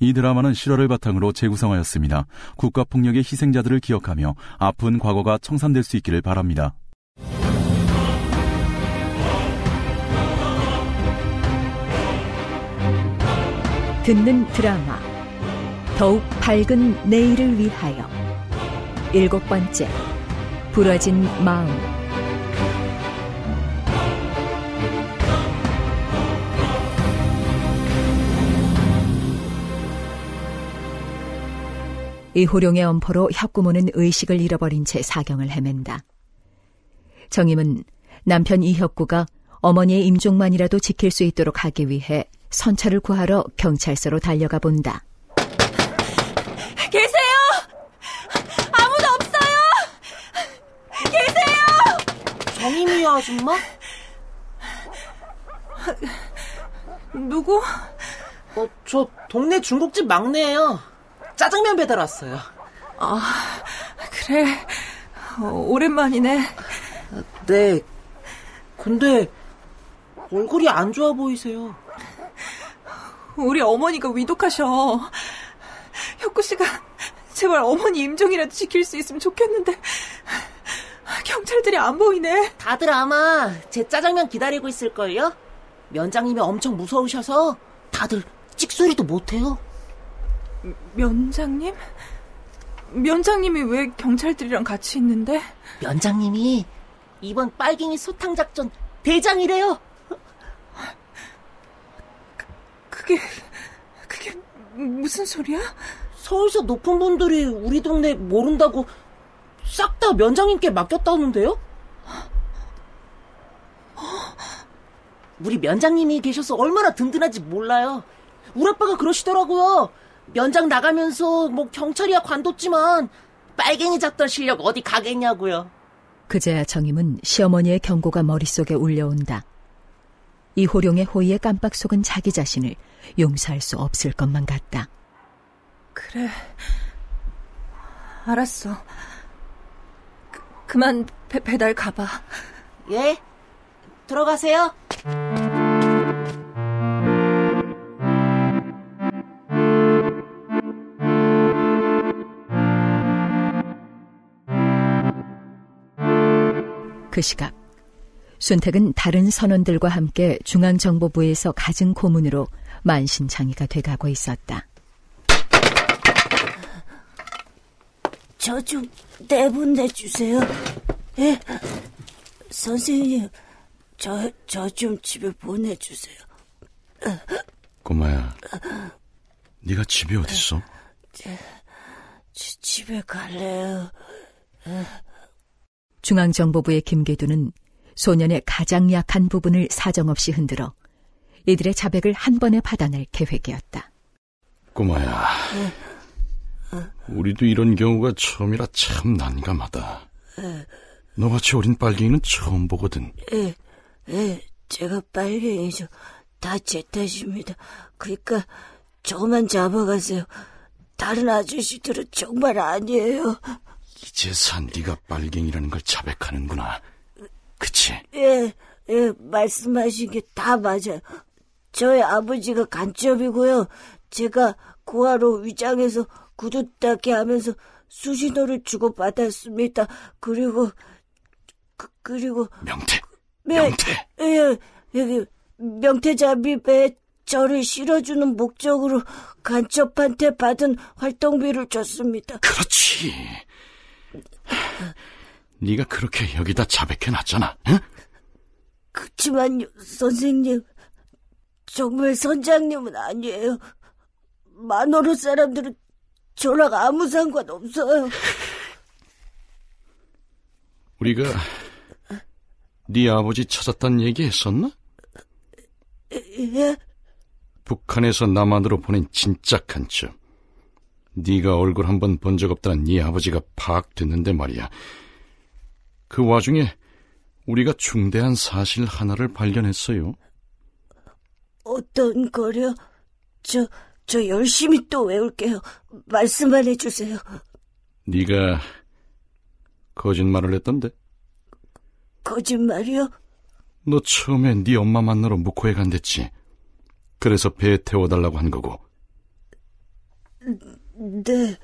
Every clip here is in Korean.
이 드라마는 실화를 바탕으로 재구성하였습니다. 국가폭력의 희생자들을 기억하며 아픈 과거가 청산될 수 있기를 바랍니다. 듣는 드라마 더욱 밝은 내일을 위하여 일곱 번째 부러진 마음 이호룡의 엄포로 혁구모는 의식을 잃어버린 채 사경을 헤맨다. 정임은 남편 이혁구가 어머니의 임종만이라도 지킬 수 있도록 하기 위해 선차를 구하러 경찰서로 달려가 본다. 계세요! 아무도 없어요! 계세요! 정임이 아줌마? 누구? 어, 저 동네 중국집 막내예요. 짜장면 배달 왔어요. 아, 그래. 어, 오랜만이네. 네. 근데 얼굴이 안 좋아 보이세요. 우리 어머니가 위독하셔. 혁구 씨가 제발 어머니 임종이라도 지킬 수 있으면 좋겠는데 경찰들이 안 보이네. 다들 아마 제 짜장면 기다리고 있을걸요? 면장님이 엄청 무서우셔서 다들 찍소리도 못해요. 면장님? 면장님이 왜 경찰들이랑 같이 있는데? 면장님이 이번 빨갱이 소탕 작전 대장이래요. 그게 그게 무슨 소리야? 서울서 높은 분들이 우리 동네 모른다고 싹 다 면장님께 맡겼다는데요? 우리 면장님이 계셔서 얼마나 든든한지 몰라요. 우리 아빠가 그러시더라고요. 면장 나가면서 뭐 경찰이야 관뒀지만 빨갱이 잡던 실력 어디 가겠냐고요. 그제야 정임은 시어머니의 경고가 머릿속에 울려온다. 이 호룡의 호의에 깜빡 속은 자기 자신을 용서할 수 없을 것만 같다. 그래. 알았어. 그, 그만 배, 배달 가봐. 예. 들어가세요. 그 시각 순택은 다른 선원들과 함께 중앙정보부에서 갖은 고문으로 만신창이가 돼가고 있었다. 저 좀 내보내 주세요. 예, 선생님, 저 저 좀 집에 보내주세요. 꼬마야, 네가 집이 어딨어? 지, 집에 갈래요. 중앙정보부의 김계두는 소년의 가장 약한 부분을 사정없이 흔들어 이들의 자백을 한 번에 받아낼 계획이었다. 꼬마야, 우리도 이런 경우가 처음이라 참 난감하다. 너같이 어린 빨갱이는 처음 보거든. 예, 예, 제가 빨갱이죠. 다 제 탓입니다. 그러니까 저만 잡아가세요. 다른 아저씨들은 정말 아니에요. 이제서 네가 빨갱이라는 걸 자백하는구나. 그치? 예, 예, 말씀하신 게 다 맞아요. 저희 아버지가 간첩이고요. 제가 고아로 위장해서 구두 닦게 하면서 수신호를 주고받았습니다. 그리고, 그, 그리고. 명태! 네, 명태! 예, 여기, 명태잡이배에 저를 실어주는 목적으로 간첩한테 받은 활동비를 줬습니다. 그렇지. 네가 그렇게 여기다 자백해놨잖아. 응? 그치만요, 선생님. 정말 선장님은 아니에요. 만호로 사람들은 저랑 아무 상관없어요. 우리가 네 아버지 찾았단 얘기 했었나? 예? 북한에서 남한으로 보낸 진짜 간첩. 네가 얼굴 한 번 본 적 없다는 네 아버지가 파악됐는데 말이야. 그 와중에 우리가 중대한 사실 하나를 발견했어요. 어떤 거려? 저, 저 열심히 또 외울게요. 말씀만 해주세요. 네가 거짓말을 했던데? 거짓말이요? 너 처음에 네 엄마 만나러 묵호에 간댔지. 그래서 배에 태워달라고 한 거고. 네,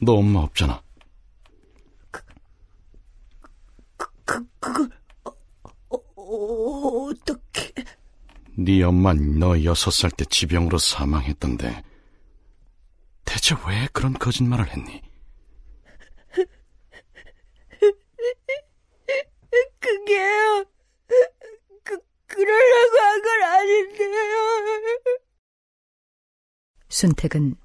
너 엄마 없잖아. 그, 그걸, 어, 어, 어떻게. 네 엄만 너 여섯 살 때 지병으로 사망했던데 대체 왜 그런 거짓말을 했니? 그게요. 그, 그러려고 한 건 아닌데요. 순택은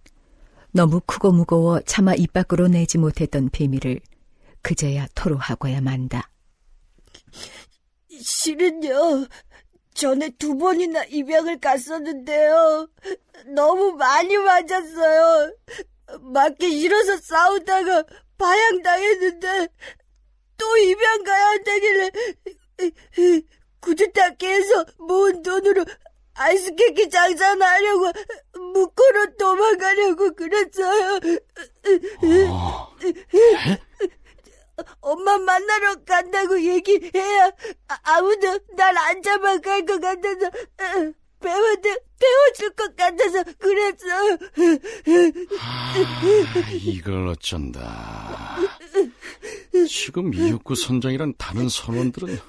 너무 크고 무거워 차마 입 밖으로 내지 못했던 비밀을 그제야 토로하고야 만다. 실은요, 전에 두 번이나 입양을 갔었는데요. 너무 많이 맞았어요. 맞기 싫어서 싸우다가 파양당했는데, 또 입양 가야 한다길래, 구두닦기에서 모은 돈으로 아이스케이크 장사하려고 묶어로 도망가려고 그랬어요. 어, 엄마 만나러 간다고 얘기해야 아- 아무도 날 안 잡아갈 것 같아서 어, 배워들 배워줄 것 같아서 그랬어요. 아, 이걸 어쩐다. 지금 이혁구 선장이란 다른 선원들은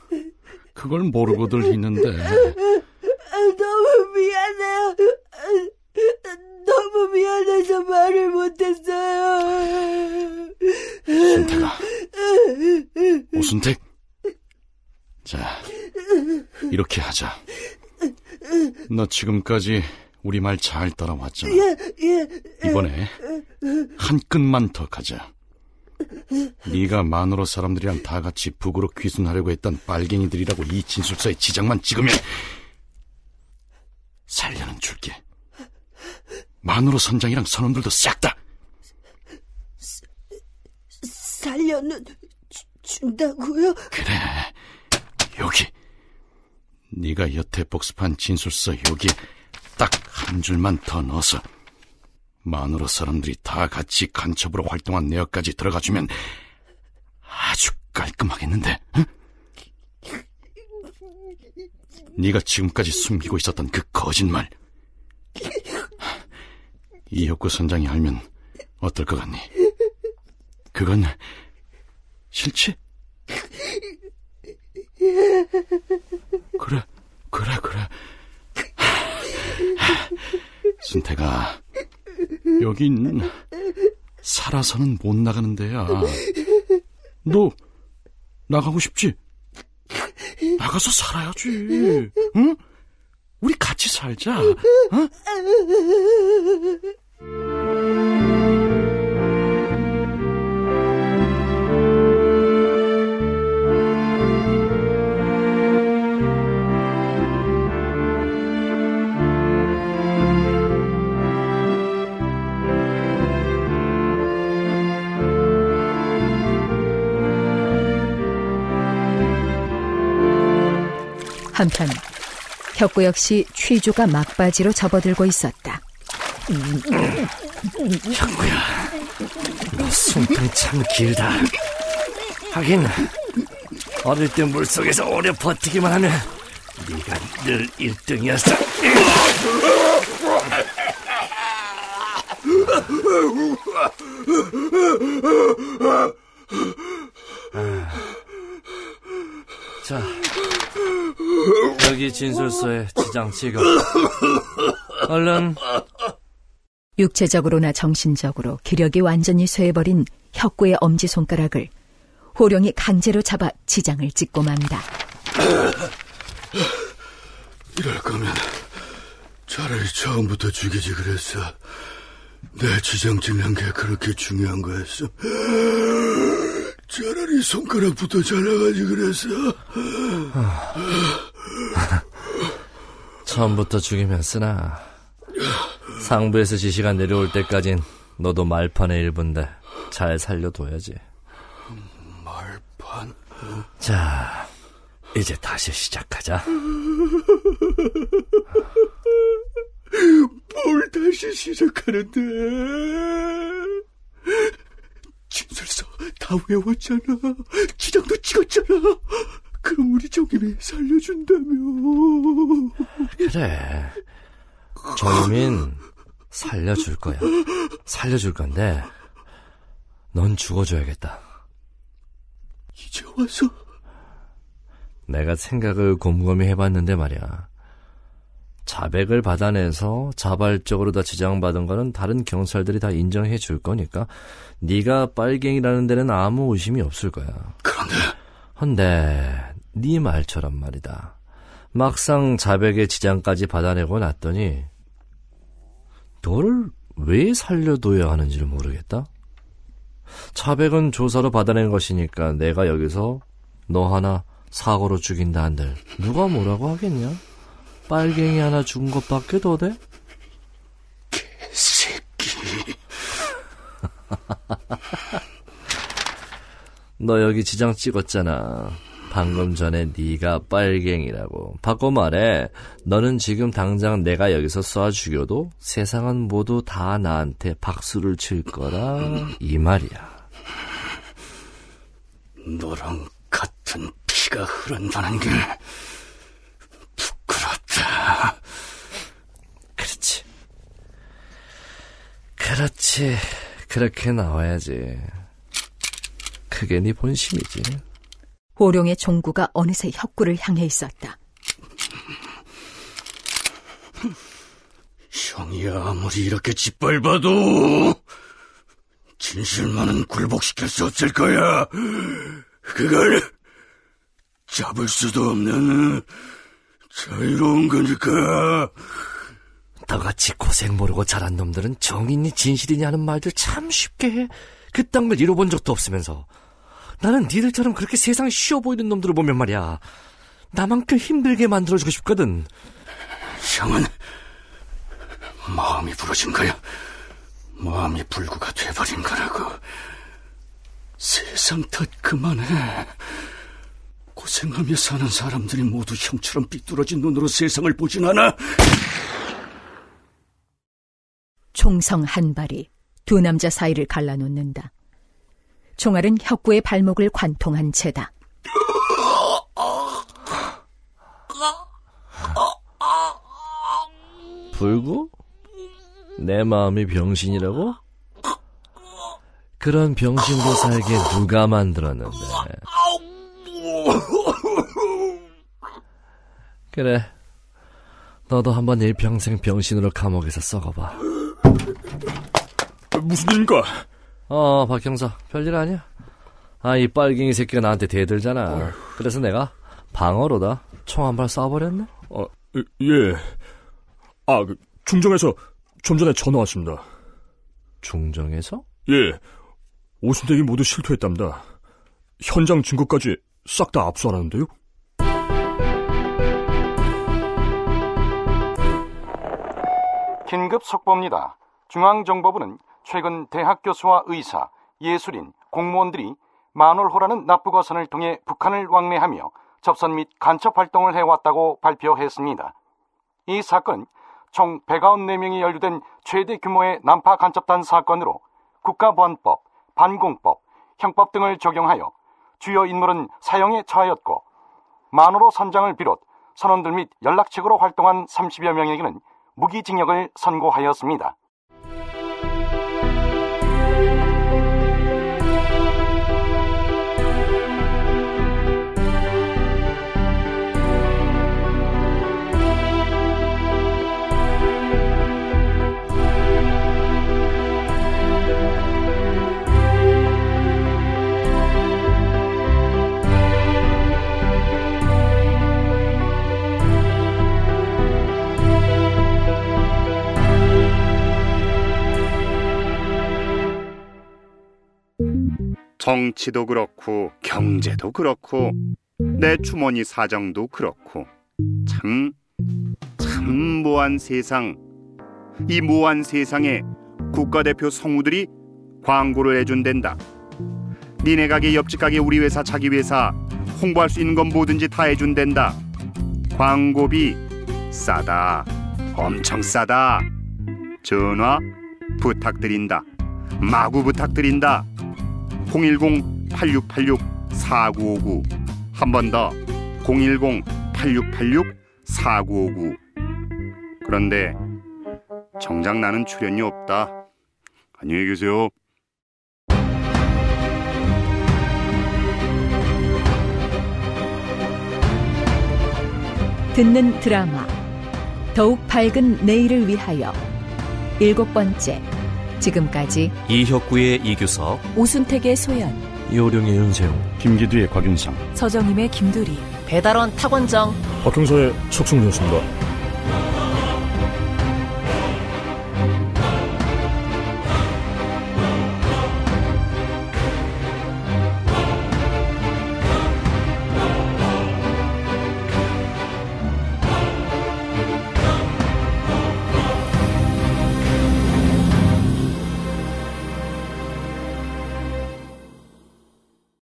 그걸 모르고들 있는데 아, 너무 미안해요. 아, 너무 미안해서 말을 못했어요. 순태가 오순택 자 이렇게 하자 너 지금까지 우리 말 잘 따라왔잖아 예, 예. 이번에 한 끈만 더 가자 네가 마누로 사람들이랑 다 같이 북으로 귀순하려고 했던 빨갱이들이라고 이 진술서에 지장만 찍으면 줄게. 마누로 선장이랑 선원들도 싹 다. 살려는 주- 준다고요? 그래. 여기. 네가 여태 복습한 진술서 여기 딱 한 줄만 더 넣어서 마누라 사람들이 다 같이 간첩으로 활동한 내역까지 들어가주면 아주 깔끔하겠는데 응? 네가 지금까지 숨기고 있었던 그 거짓말 이혁구 선장이 알면 어떨 것 같니? 그건 싫지? 그래, 그래, 그래. 순태가, 여긴 살아서는 못 나가는 데야. 너, 나가고 싶지? 나가서 살아야지. 응? 우리 같이 살자. 응? 한편 혁구 역시 취조가 막바지로 접어들고 있었다. 너 숨통이 참 길다. 하긴 어릴 때 물속에서 오래 버티기만 하면 네가 늘 1등이었어. 자, 여기 진술서에 지장 찍어. 얼른 육체적으로나 정신적으로 기력이 완전히 쇠해버린 혁구의 엄지손가락을 호령이 강제로 잡아 지장을 찍고 만다. 이럴 거면 차라리 처음부터 죽이지 그랬어. 내 지장 찍는 게 그렇게 중요한 거였어. 차라리 손가락부터 잘라가지 그랬어. 처음부터 죽이면 쓰나. 상부에서 지시가 내려올 때까진 너도 말판의 일부인데 잘 살려둬야지. 말판. 자, 이제 다시 시작하자. 뭘 다시 시작하는데? 진술서 다 외웠잖아. 지장도 찍었잖아. 그럼 우리 정임이 살려준다며. 그래. 정민 살려줄 거야. 살려줄 건데, 넌 죽어줘야겠다. 이제 와서 내가 생각을 곰곰이 해봤는데 말이야. 자백을 받아내서 자발적으로 다 지장받은 거는 다른 경찰들이 다 인정해 줄 거니까 네가 빨갱이라는 데는 아무 의심이 없을 거야. 그런데 헌데 네 말처럼 말이다. 막상 자백의 지장까지 받아내고 났더니 너를 왜 살려둬야 하는지를 모르겠다. 자백은 조사로 받아낸 것이니까 내가 여기서 너 하나 사고로 죽인다 한들 누가 뭐라고 하겠냐? 빨갱이 하나 죽은 것밖에 더 돼? 새끼 너 여기 지장 찍었잖아. 방금 전에 네가 빨갱이라고. 바꿔 말해. 너는 지금 당장 내가 여기서 쏴 죽여도 세상은 모두 다 나한테 박수를 칠 거라 이 말이야. 너랑 같은 피가 흐른다는 게 부끄럽다. 그렇지. 그렇지. 그렇게 나와야지. 그게 네 본심이지. 호룡의 종구가 어느새 혁구를 향해 있었다. 형이 아무리 이렇게 짓밟아도 진실만은 굴복시킬 수 없을 거야. 그걸 잡을 수도 없는 자유로운 거니까. 너같이 고생 모르고 자란 놈들은 정인이 진실이냐 하는 말들 참 쉽게 해. 그딴 걸 잃어본 적도 없으면서. 나는 니들처럼 그렇게 세상 쉬워 보이는 놈들을 보면 말이야. 나만큼 힘들게 만들어주고 싶거든. 형은 마음이 부러진 거야. 마음이 불구가 돼버린 거라고. 세상 탓 그만해. 고생하며 사는 사람들이 모두 형처럼 삐뚤어진 눈으로 세상을 보진 않아. 총성 한 발이 두 남자 사이를 갈라놓는다. 총알은 혁구의 발목을 관통한 채다. 불구? 내 마음이 병신이라고? 그런 병신으로 살게 누가 만들었는데. 그래. 너도 한번 일평생 병신으로 감옥에서 썩어봐. 무슨 일인가? 어, 박 형사. 별일 아니야. 아, 이 빨갱이 새끼가 나한테 대들잖아. 그래서 내가 방어로다 총 한 발 쏴버렸네. 어, 예. 아, 그, 중정에서 좀 전에 전화 왔습니다. 중정에서? 예. 오순대기 모두 실토했답니다. 현장 증거까지 싹 다 압수하라는데요? 긴급 속보입니다. 중앙정보부는 최근 대학 교수와 의사, 예술인, 공무원들이 만월호라는 납부거선을 통해 북한을 왕래하며 접선 및 간첩 활동을 해왔다고 발표했습니다. 이 사건은 총 194명이 연루된 최대 규모의 난파 간첩단 사건으로 국가보안법, 반공법, 형법 등을 적용하여 주요 인물은 사형에 처하였고 만호로 선장을 비롯 선원들 및 연락책으로 활동한 30여 명에게는 무기징역을 선고하였습니다. 정치도 그렇고 경제도 그렇고 내 주머니 사정도 그렇고 참, 참 모한 세상. 이 모한 세상에 국가대표 성우들이 광고를 해준댄다. 니네 가게 옆집 가게 우리 회사 자기 회사 홍보할 수 있는 건 뭐든지 다 해준댄다. 광고비 싸다. 엄청 싸다. 전화 부탁드린다. 마구 부탁드린다 010-8686-4959 한 번 더 010-8686-4959 그런데 정작 나는 출연이 없다. 안녕히 계세요. 듣는 드라마 더욱 밝은 내일을 위하여 일곱 번째 지금까지 이혁구의 이규석, 오순택의 소연, 요령의 윤세웅, 김기두의 곽윤상, 서정임의 김두리, 배달원 탁원정 박형서의 석승훈이었습니다.